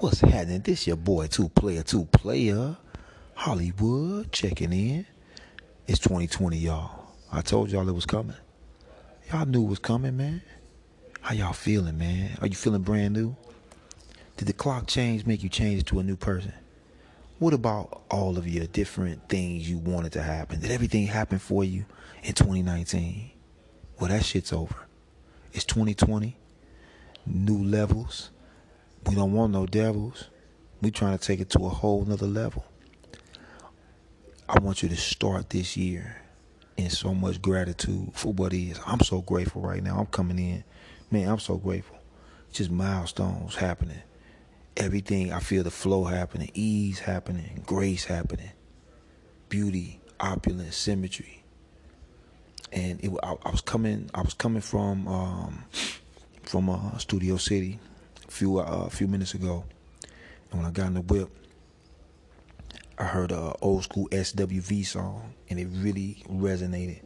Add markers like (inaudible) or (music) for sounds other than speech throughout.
What's happening? This your boy, two player, two player, Hollywood checking in. It's 2020, y'all. I told y'all it was coming. Y'all knew it was coming, man. How y'all feeling, man? Are you feeling brand new? Did the clock change make you change to a new person? What about all of your different things you wanted to happen? Did everything happen for you in 2019? Well, that shit's over. It's 2020, new levels we don't want no devils. We trying to take it to a whole nother level. I want you to start this year in so much gratitude for what is. I'm so grateful right now. I'm coming in. Man, I'm so grateful. Just milestones happening. Everything, I feel the flow happening, ease happening, grace happening, beauty, opulence, symmetry. And it, I, I was coming, I was coming from um, from uh, Studio City, a few uh, a few minutes ago, and when I got in the whip, I heard a old school SWV song, and it really resonated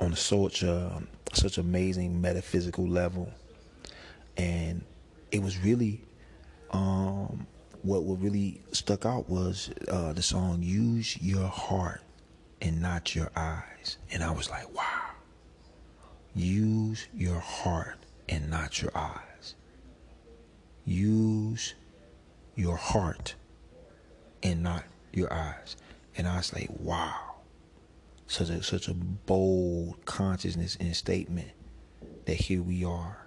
on such a such amazing metaphysical level, and it was really um, what what really stuck out was uh, the song "Use Your Heart and Not Your Eyes," and I was like, wow. Use your heart and not your eyes. Use your heart and not your eyes. And I was like, wow. Such a such a bold consciousness and statement that here we are.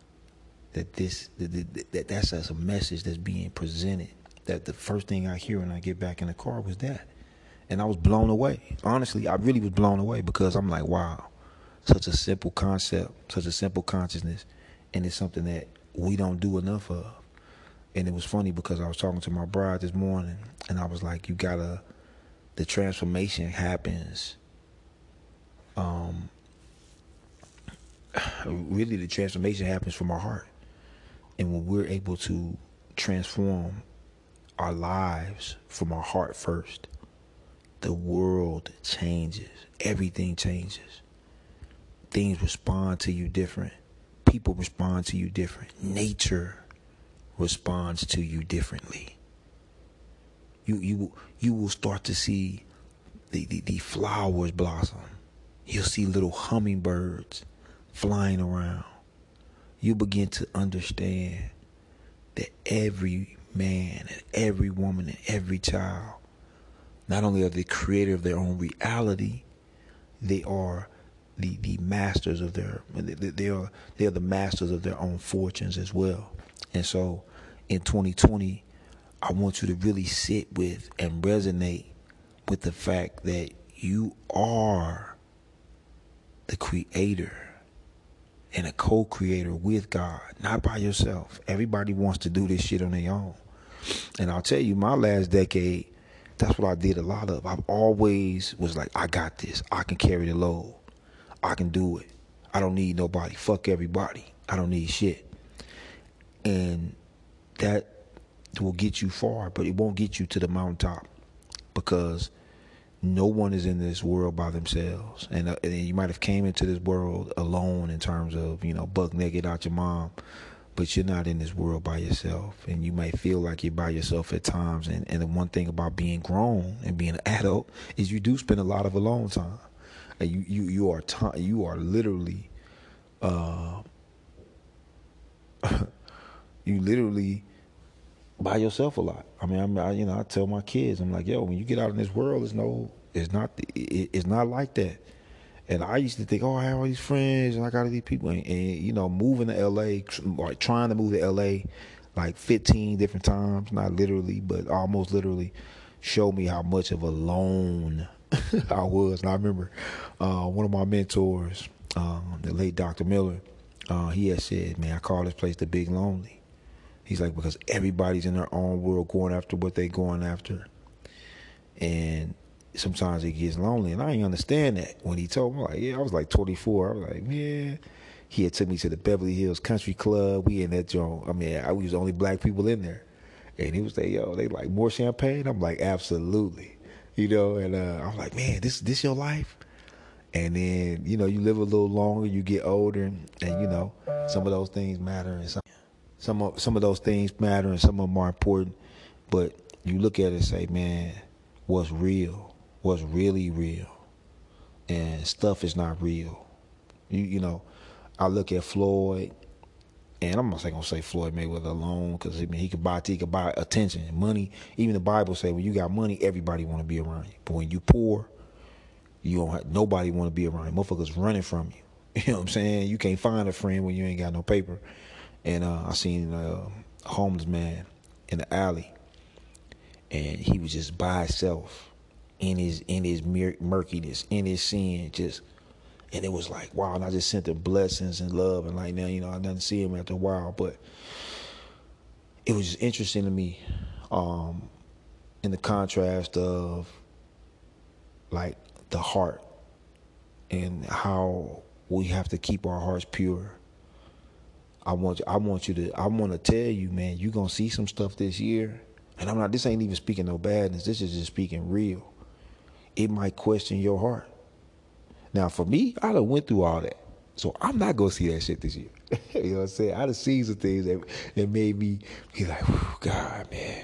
That this that, that that's as a message that's being presented. That the first thing I hear when I get back in the car was that. And I was blown away. Honestly, I really was blown away because I'm like, wow, such a simple concept, such a simple consciousness and it's something that we don't do enough of. And it was funny because I was talking to my bride this morning, and I was like, "You gotta." The transformation happens. Um, (sighs) really, the transformation happens from our heart, and when we're able to transform our lives from our heart first, the world changes. Everything changes. Things respond to you different people respond to you different. Nature responds to you differently. You you you will start to see the, the, the flowers blossom. You'll see little hummingbirds flying around. You begin to understand that every man and every woman and every child, not only are they creator of their own reality, they are the, the masters of their they are they are the masters of their own fortunes as well. And so in 2020, I want you to really sit with and resonate with the fact that you are the creator and a co-creator with God, not by yourself. Everybody wants to do this shit on their own. And I'll tell you, my last decade, that's what I did a lot of. I've always was like, I got this. I can carry the load. I can do it. I don't need nobody. Fuck everybody. I don't need shit. And that will get you far, but it won't get you to the mountaintop because no one is in this world by themselves. And, uh, and you might have came into this world alone in terms of, you know, buck naked out your mom, but you're not in this world by yourself. And you might feel like you're by yourself at times. And, and the one thing about being grown and being an (laughs) adult is you do spend a lot of alone time and you you you are you are literally uh (laughs) you literally by yourself a lot. I mean, I'm, I, you know, I tell my kids, I'm like, yo, when you get out in this world, it's no, it's not, it, it's not like that. And I used to think, oh, I have all these friends and I got all these people, and, and you know, moving to LA, or trying to move to LA, like 15 different times, not literally, but almost literally, showed me how much of a lone (laughs) I was. And I remember uh, one of my mentors, um, the late Dr. Miller, uh, he had said, man, I call this place the Big Lonely. He's like, because everybody's in their own world going after what they're going after. And sometimes it gets lonely. And I didn't understand that when he told me, like, yeah, I was like 24. I was like, man. He had took me to the Beverly Hills Country Club. We in that joint. I mean, I was the only black people in there. And he was like, yo, they like more champagne? I'm like, absolutely you know, and uh, I'm like, man, this this your life. And then you know, you live a little longer, you get older, and, and you know, some of those things matter. And some, Some of some of those things matter and some of them are important, but you look at it and say, man, what's real? What's really real? And stuff is not real. You you know, I look at Floyd, and I'm not gonna say Floyd Mayweather alone because I mean he could buy he could buy attention, money. Even the Bible say when you got money, everybody want to be around you. But when you poor, you don't have nobody want to be around you. Motherfuckers running from you. (laughs) You know what I'm saying? You can't find a friend when you ain't got no paper. And uh, I seen a homeless man in the alley, and he was just by himself in his in his murkiness, in his sin, just. And it was like, wow, and I just sent him blessings and love. And like now, you know, I didn't see him after a while, but it was just interesting to me um, in the contrast of like the heart and how we have to keep our hearts pure. I want you, I want you to I want to tell you, man, you're gonna see some stuff this year. And I'm not this ain't even speaking no badness. This is just speaking real. It might question your heart. Now for me, I done went through all that. So I'm not gonna see that shit this year. (laughs) you know what I'm saying? I done seen some things that that made me be like, God, man,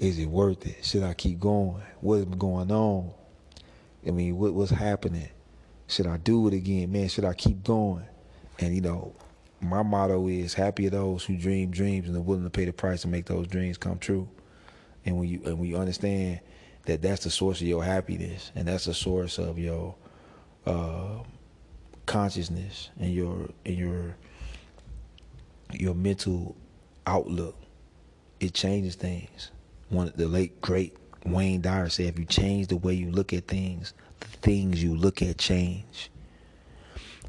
is it worth it? Should I keep going? What is going on? I mean, what, what's happening? Should I do it again? Man, should I keep going? And you know, my motto is happy are those who dream dreams and are willing to pay the price to make those dreams come true. And when you and when you understand that that's the source of your happiness and that's the source of your consciousness and your and your your mental outlook, it changes things. One the late great Wayne Dyer said, if you change the way you look at things, the things you look at change.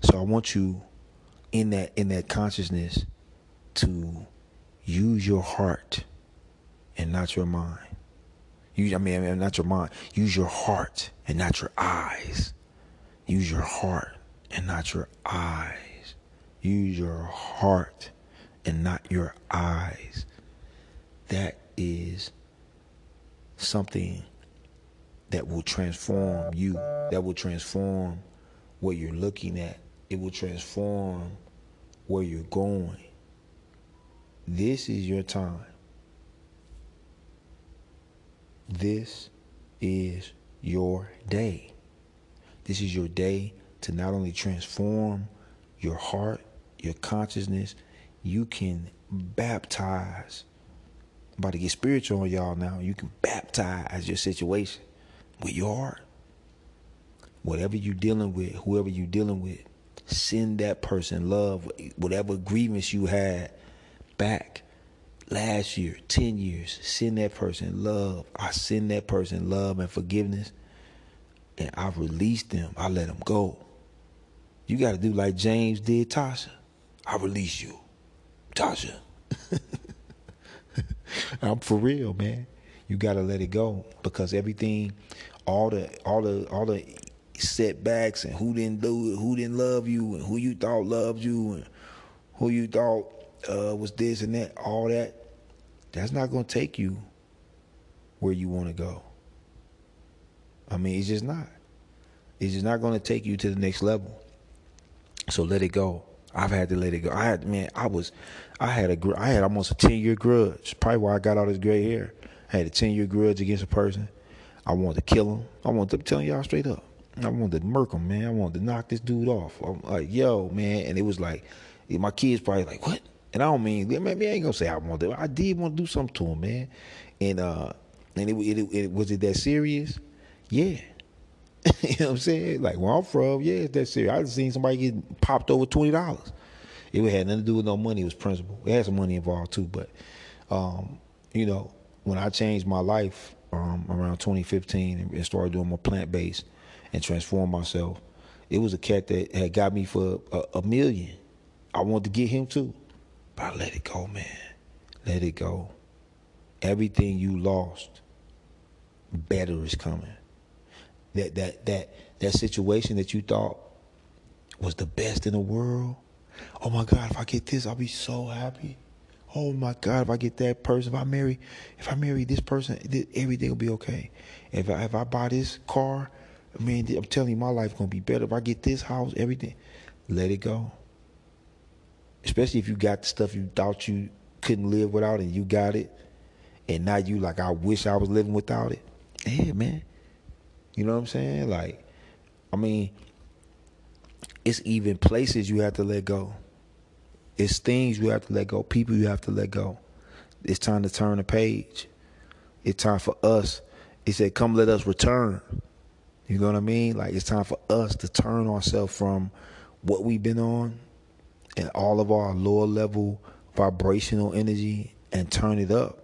So I want you in that in that consciousness to use your heart and not your mind. Use, I mean, not your mind. Use your heart and not your eyes. Use your heart and not your eyes. Use your heart and not your eyes. That is something that will transform you, that will transform what you're looking at, it will transform where you're going. This is your time. This is your day. This is your day to not only transform your heart, your consciousness, you can baptize about to get spiritual on y'all now. You can baptize your situation with your heart. Whatever you're dealing with, whoever you're dealing with, send that person love, whatever grievance you had back last year, 10 years, send that person love. I send that person love and forgiveness, and I release them. I let them go. You got to do like James did Tasha. I release you, Tasha. (laughs) I'm for real, man. You gotta let it go because everything, all the all the all the setbacks and who didn't do it, who didn't love you, and who you thought loved you, and who you thought uh, was this and that, all that, that's not gonna take you where you want to go. I mean, it's just not. It's just not gonna take you to the next level. So let it go. I've had to let it go. I had man, I was, I had a, I had almost a ten year grudge. Probably why I got all this gray hair. I had a ten year grudge against a person. I wanted to kill him. I wanted to tell y'all straight up. I wanted to murk him, man. I wanted to knock this dude off. I'm like, yo, man, and it was like, my kids probably like, what? And I don't mean, maybe I ain't gonna say I want to. I did want to do something to him, man. And uh, and it, it, it was it that serious? Yeah. (laughs) you know what I'm saying? Like where I'm from, yeah, it's that serious. I just seen somebody get popped over twenty dollars. It had nothing to do with no money. It was principle. It had some money involved too, but um, you know, when I changed my life um, around 2015 and started doing more plant based and transformed myself, it was a cat that had got me for a, a million. I wanted to get him too, but I let it go, man. Let it go. Everything you lost, better is coming that that that that situation that you thought was the best in the world. Oh my God, if I get this, I'll be so happy. Oh my God, if I get that person, if I marry, if I marry this person, everything will be okay. If I if I buy this car, I mean, I'm telling you, my life gonna be better. If I get this house, everything, let it go. especially if you got the stuff you thought you couldn't live without and you got it, and now you like, I wish I was living without it. Yeah, man. You know what I'm saying? Like, I mean, it's even places you have to let go. It's things you have to let go. People you have to let go. It's time to turn the page. It's time for us. He said, "Come, let us return." You know what I mean? Like it's time for us to turn ourselves from what we've been on and all of our lower level vibrational energy and turn it up.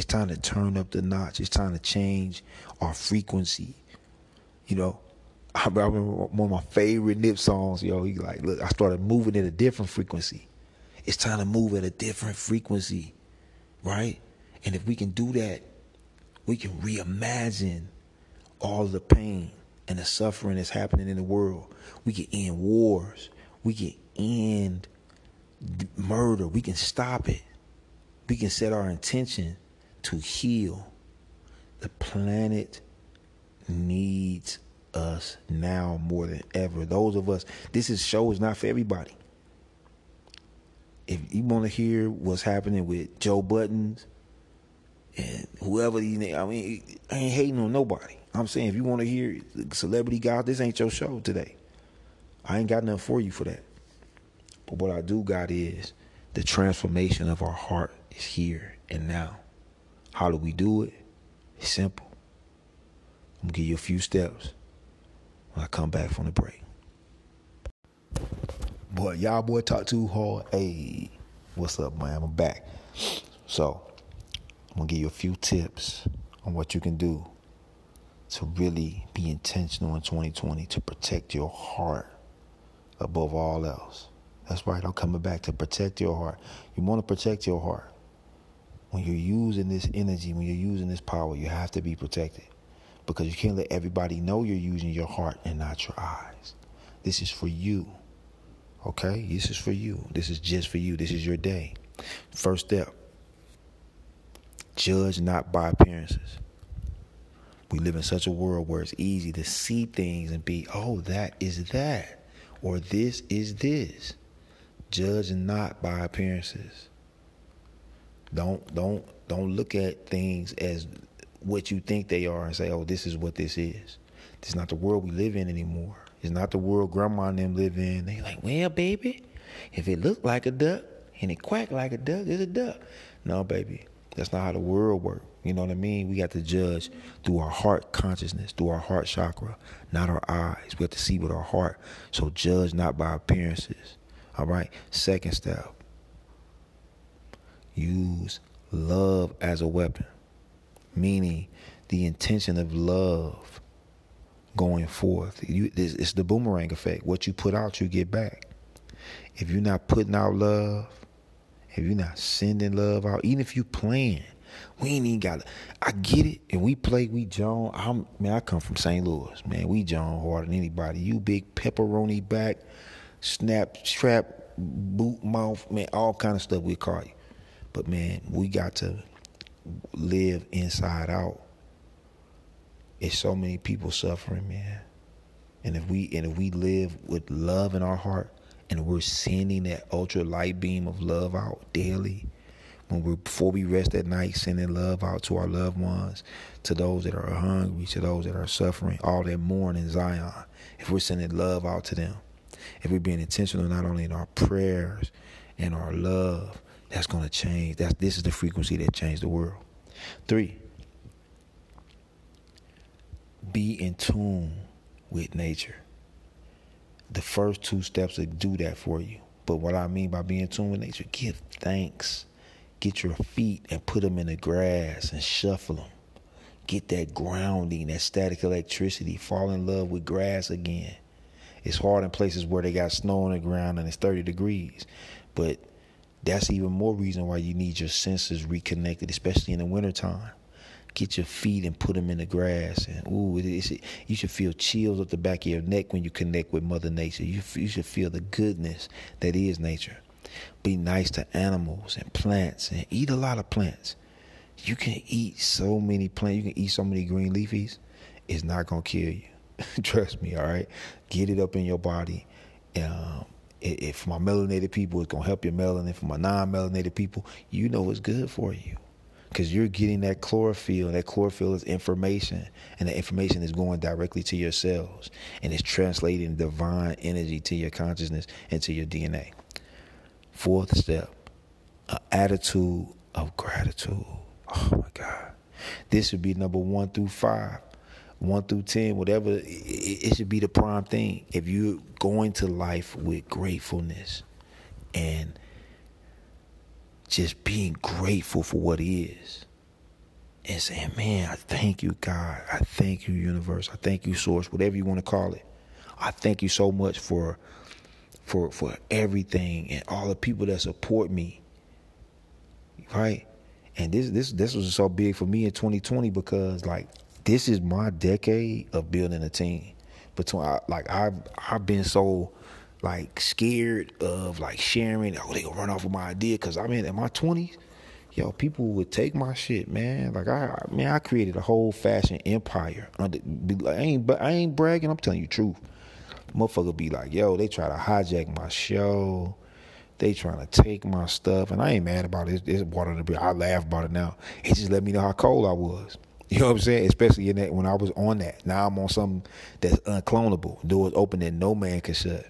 It's time to turn up the notch. It's time to change our frequency. You know, I remember one of my favorite Nip songs, yo. He like, look, I started moving at a different frequency. It's time to move at a different frequency, right? And if we can do that, we can reimagine all the pain and the suffering that's happening in the world. We can end wars. We can end murder. We can stop it. We can set our intention to heal. The planet needs us now more than ever. Those of us, this is show is not for everybody. If you want to hear what's happening with Joe Buddens and whoever you I mean, I ain't hating on nobody. I'm saying if you want to hear celebrity guys, this ain't your show today. I ain't got nothing for you for that. But what I do got is the transformation of our heart is here and now. How do we do it? It's simple. I'm gonna give you a few steps when I come back from the break. Boy, y'all boy talk too hard. Hey, what's up, man? I'm back. So I'm gonna give you a few tips on what you can do to really be intentional in 2020 to protect your heart above all else. That's right, I'm coming back to protect your heart. You want to protect your heart. When you're using this energy, when you're using this power, you have to be protected because you can't let everybody know you're using your heart and not your eyes. This is for you. Okay? This is for you. This is just for you. This is your day. First step Judge not by appearances. We live in such a world where it's easy to see things and be, oh, that is that, or this is this. Judge not by appearances. Don't don't don't look at things as what you think they are and say, oh, this is what this is. This is not the world we live in anymore. It's not the world grandma and them live in. They like, well, baby, if it looked like a duck and it quacked like a duck, it's a duck. No, baby. That's not how the world works. You know what I mean? We got to judge through our heart consciousness, through our heart chakra, not our eyes. We have to see with our heart. So judge not by appearances. All right. Second step. Use love as a weapon. Meaning the intention of love going forth. You, it's the boomerang effect. What you put out, you get back. If you're not putting out love, if you're not sending love out, even if you playing, we ain't even got. It. I get it, and we play. We John. I'm man. I come from St. Louis, man. We John harder than anybody. You big pepperoni back, snap strap, boot mouth, man. All kind of stuff we call you. But man, we got to live inside out. It's so many people suffering, man. And if we and if we live with love in our heart, and we're sending that ultra light beam of love out daily when we before we rest at night sending love out to our loved ones to those that are hungry to those that are suffering all that mourn in zion if we're sending love out to them if we're being intentional not only in our prayers and our love that's going to change that's this is the frequency that changed the world three be in tune with nature the first two steps to do that for you. But what I mean by being tuned with nature, give thanks. Get your feet and put them in the grass and shuffle them. Get that grounding, that static electricity. Fall in love with grass again. It's hard in places where they got snow on the ground and it's 30 degrees. But that's even more reason why you need your senses reconnected, especially in the wintertime. Get your feet and put them in the grass and ooh it you should feel chills up the back of your neck when you connect with mother nature. You, you should feel the goodness that is nature. Be nice to animals and plants and eat a lot of plants. You can eat so many plants. You can eat so many green leafies. It's not gonna kill you. (laughs) Trust me all right? Get it up in your body. Um, If my melanated people, it's gonna help your melanin. For my non-melanated people, you know it's good for you because you're getting that chlorophyll. And That chlorophyll is information, and the information is going directly to your cells, and it's translating divine energy to your consciousness and to your DNA. Fourth step, an attitude of gratitude. Oh my God, this would be number one through five. One through ten, whatever, it, it should be the prime thing. If you're going to life with gratefulness and just being grateful for what is and saying, man, I thank you, God. I thank you, universe. I thank you, source, whatever you want to call it. I thank you so much for for for everything and all the people that support me. Right? And this this this was so big for me in 2020 because like this is my decade of building a team. Between like I've I've been so like scared of like sharing. Oh, they gonna run off with my idea because I mean in my twenties, yo, people would take my shit, man. Like I, man, I created a whole fashion empire. Under, I ain't, but I ain't bragging. I'm telling you truth. Motherfucker be like, yo, they try to hijack my show. They trying to take my stuff, and I ain't mad about it. It's water to be. I laugh about it now. It just let me know how cold I was. (laughs) You know what I'm saying? Especially in that when I was on that. Now I'm on something that's unclonable. Doors open that no man can shut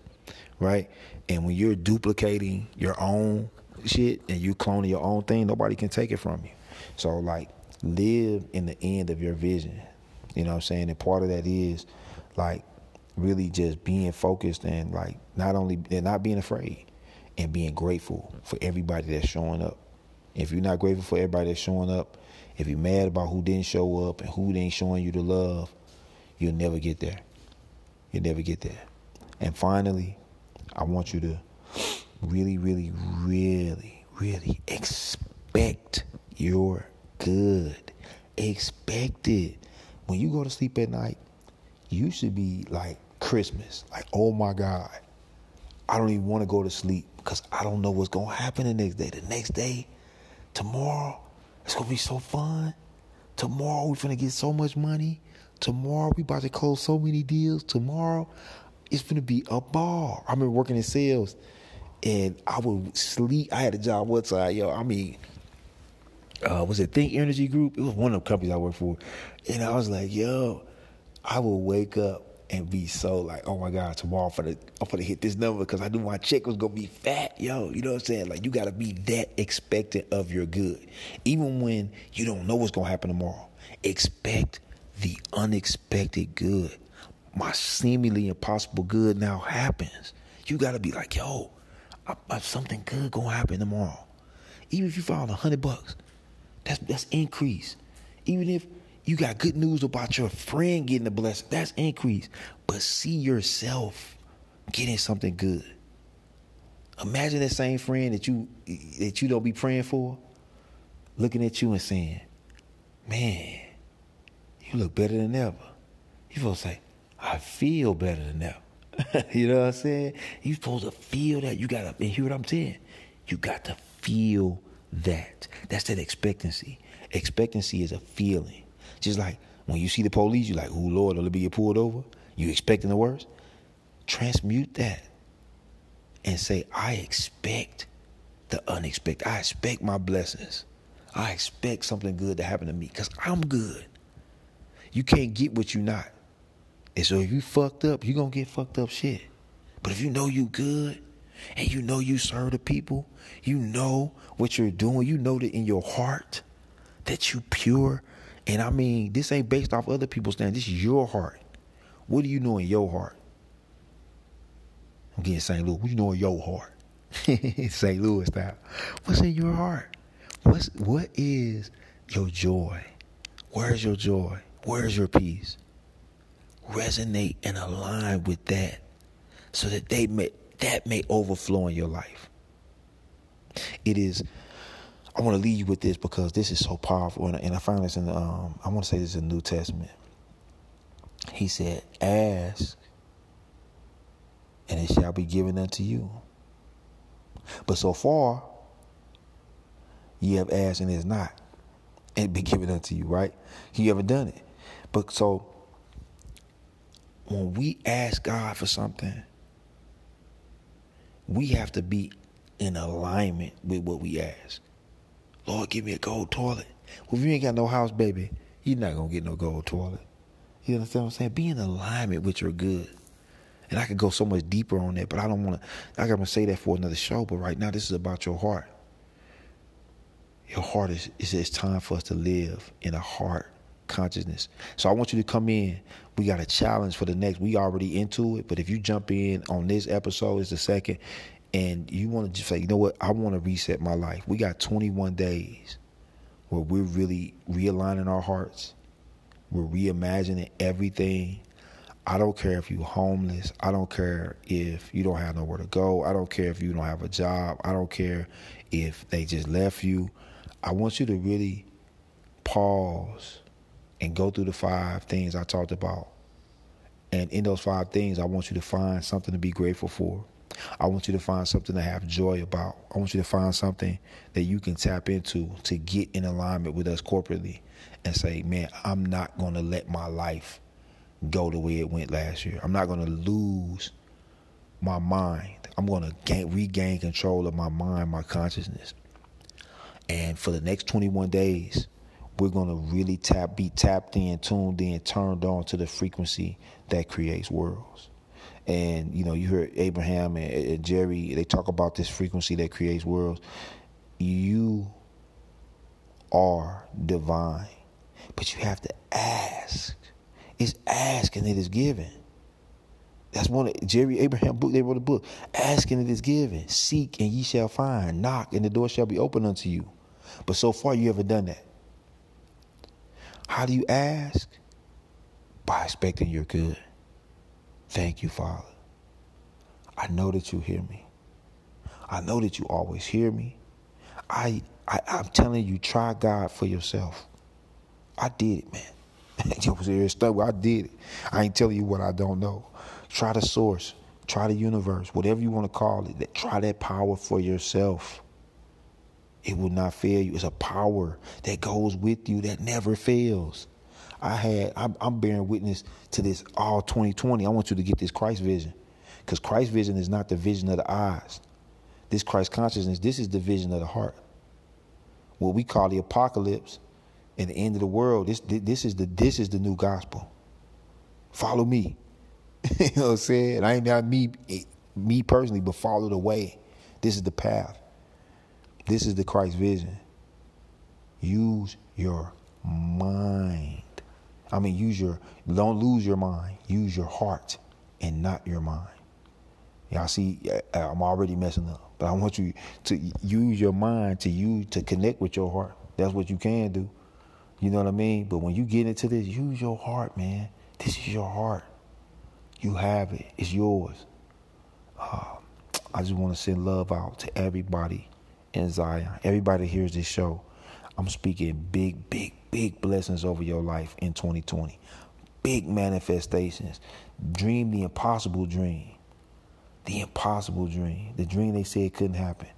right? And when you're duplicating your own shit and you cloning your own thing, nobody can take it from you. So like live in the end of your vision. You know what I'm saying? And part of that is like really just being focused and like not only and not being afraid and being grateful for everybody that's showing up. If you're not grateful for everybody that's showing up, if you're mad about who didn't show up and who ain't showing you the love, you'll never get there. You'll never get there. And finally, I want you to really, really, really, really expect your good. Expect it. When you go to sleep at night, you should be like Christmas. Like, oh my God. I don't even want to go to sleep because I don't know what's going to happen the next day. The next day, tomorrow, it's to be so fun. Tomorrow, we're to get so much money. Tomorrow, we about to close so many deals. Tomorrow, it's gonna be a ball. I remember working in sales, and I would sleep. I had a job one time, yo. I mean, uh, was it Think Energy Group? It was one of the companies I worked for, and I was like, yo, I will wake up and be so like, oh my god, tomorrow I'm gonna I'm gonna hit this number because I knew my check was gonna be fat, yo. You know what I'm saying? Like you gotta be that expectant of your good, even when you don't know what's gonna happen tomorrow. Expect the unexpected good my seemingly impossible good now happens. You got to be like, yo, I, I, something good gonna happen tomorrow. Even if you found a hundred bucks, that's that's increase. Even if you got good news about your friend getting a blessing, that's increase. But see yourself getting something good. Imagine that same friend that you that you don't be praying for, looking at you and saying, "Man, you look better than ever." You supposed to say, I feel better than ever. (laughs) you know what I'm saying? You supposed to feel that. You gotta and hear what I'm saying. You got to feel that. That's that expectancy. Expectancy is a feeling. Just like when you see the police, you're like, oh Lord, let me get pulled over. You expecting the worst? Transmute that and say, I expect the unexpected. I expect my blessings. I expect something good to happen to me because I'm good. You can't get what you're not. And so if you fucked up, you're gonna get fucked up shit. But if you know you good and you know you serve the people, you know what you're doing, you know that in your heart that you pure. And I mean, this ain't based off other people's standards. This is your heart. What do you know in your heart? I'm getting St. Louis. What do you know in your heart? (laughs) St. Louis style. What's in your heart? What's what is your joy? Where's your joy? Where's your peace? resonate and align with that so that they may that may overflow in your life. It is I want to leave you with this because this is so powerful and, and I find this in um, I want to say this in the New Testament. He said, Ask and it shall be given unto you. But so far, you have asked and it's not. It be given unto you, right? You haven't done it. But so when we ask God for something, we have to be in alignment with what we ask. Lord, give me a gold toilet. Well, if you ain't got no house, baby, you're not gonna get no gold toilet. You understand what I'm saying? Be in alignment with your good. And I could go so much deeper on that, but I don't want to. I gotta say that for another show. But right now, this is about your heart. Your heart is. It's time for us to live in a heart consciousness. So I want you to come in. We got a challenge for the next. We already into it, but if you jump in on this episode, it's the second, and you want to just say, you know what, I want to reset my life. We got 21 days where we're really realigning our hearts. We're reimagining everything. I don't care if you're homeless. I don't care if you don't have nowhere to go. I don't care if you don't have a job. I don't care if they just left you. I want you to really pause and go through the five things I talked about. And in those five things, I want you to find something to be grateful for. I want you to find something to have joy about. I want you to find something that you can tap into to get in alignment with us corporately and say, man, I'm not going to let my life go the way it went last year. I'm not going to lose my mind. I'm going to gain, regain control of my mind, my consciousness. And for the next 21 days, we're going to really tap be tapped in tuned in turned on to the frequency that creates worlds and you know you heard abraham and, and jerry they talk about this frequency that creates worlds you are divine but you have to ask it's asking it is given that's one of Jerry Abraham book. They wrote a book. Asking it is given. Seek and ye shall find. Knock and the door shall be open unto you. But so far you haven't done that. How do you ask? By expecting your good. Thank you, Father. I know that you hear me. I know that you always hear me. I, I I'm telling you, try God for yourself. I did it, man. (laughs) I did it. I ain't telling you what I don't know. Try the source. Try the universe. Whatever you want to call it. That, Try that power for yourself. It will not fail you. It's a power that goes with you that never fails. I had, I'm, bearing witness to this all 2020. I want you to get this Christ vision. Because Christ vision is not the vision of the eyes. This Christ consciousness, this is the vision of the heart. What we call the apocalypse and the end of the world, this, this, is, the, this is the new gospel. Follow me. (laughs) you know what I'm saying? I ain't not me, eh, me personally, but follow the way. This is the path. This is the Christ vision. Use your mind. I mean, use your, don't lose your mind. Use your heart and not your mind. Y'all see, I'm already messing up, but I want you to use your mind to you to connect with your heart. That's what you can do. You know what I mean? But when you get into this, use your heart, man. This is your heart. You have it. It's yours. Uh, I just want to send love out to everybody in Zion. Everybody hears this show. I'm speaking big, big, big blessings over your life in 2020. Big manifestations. Dream the impossible dream. The impossible dream. The dream they said couldn't happen.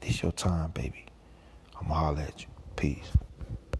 This your time, baby. I'm going to holler at you. Peace.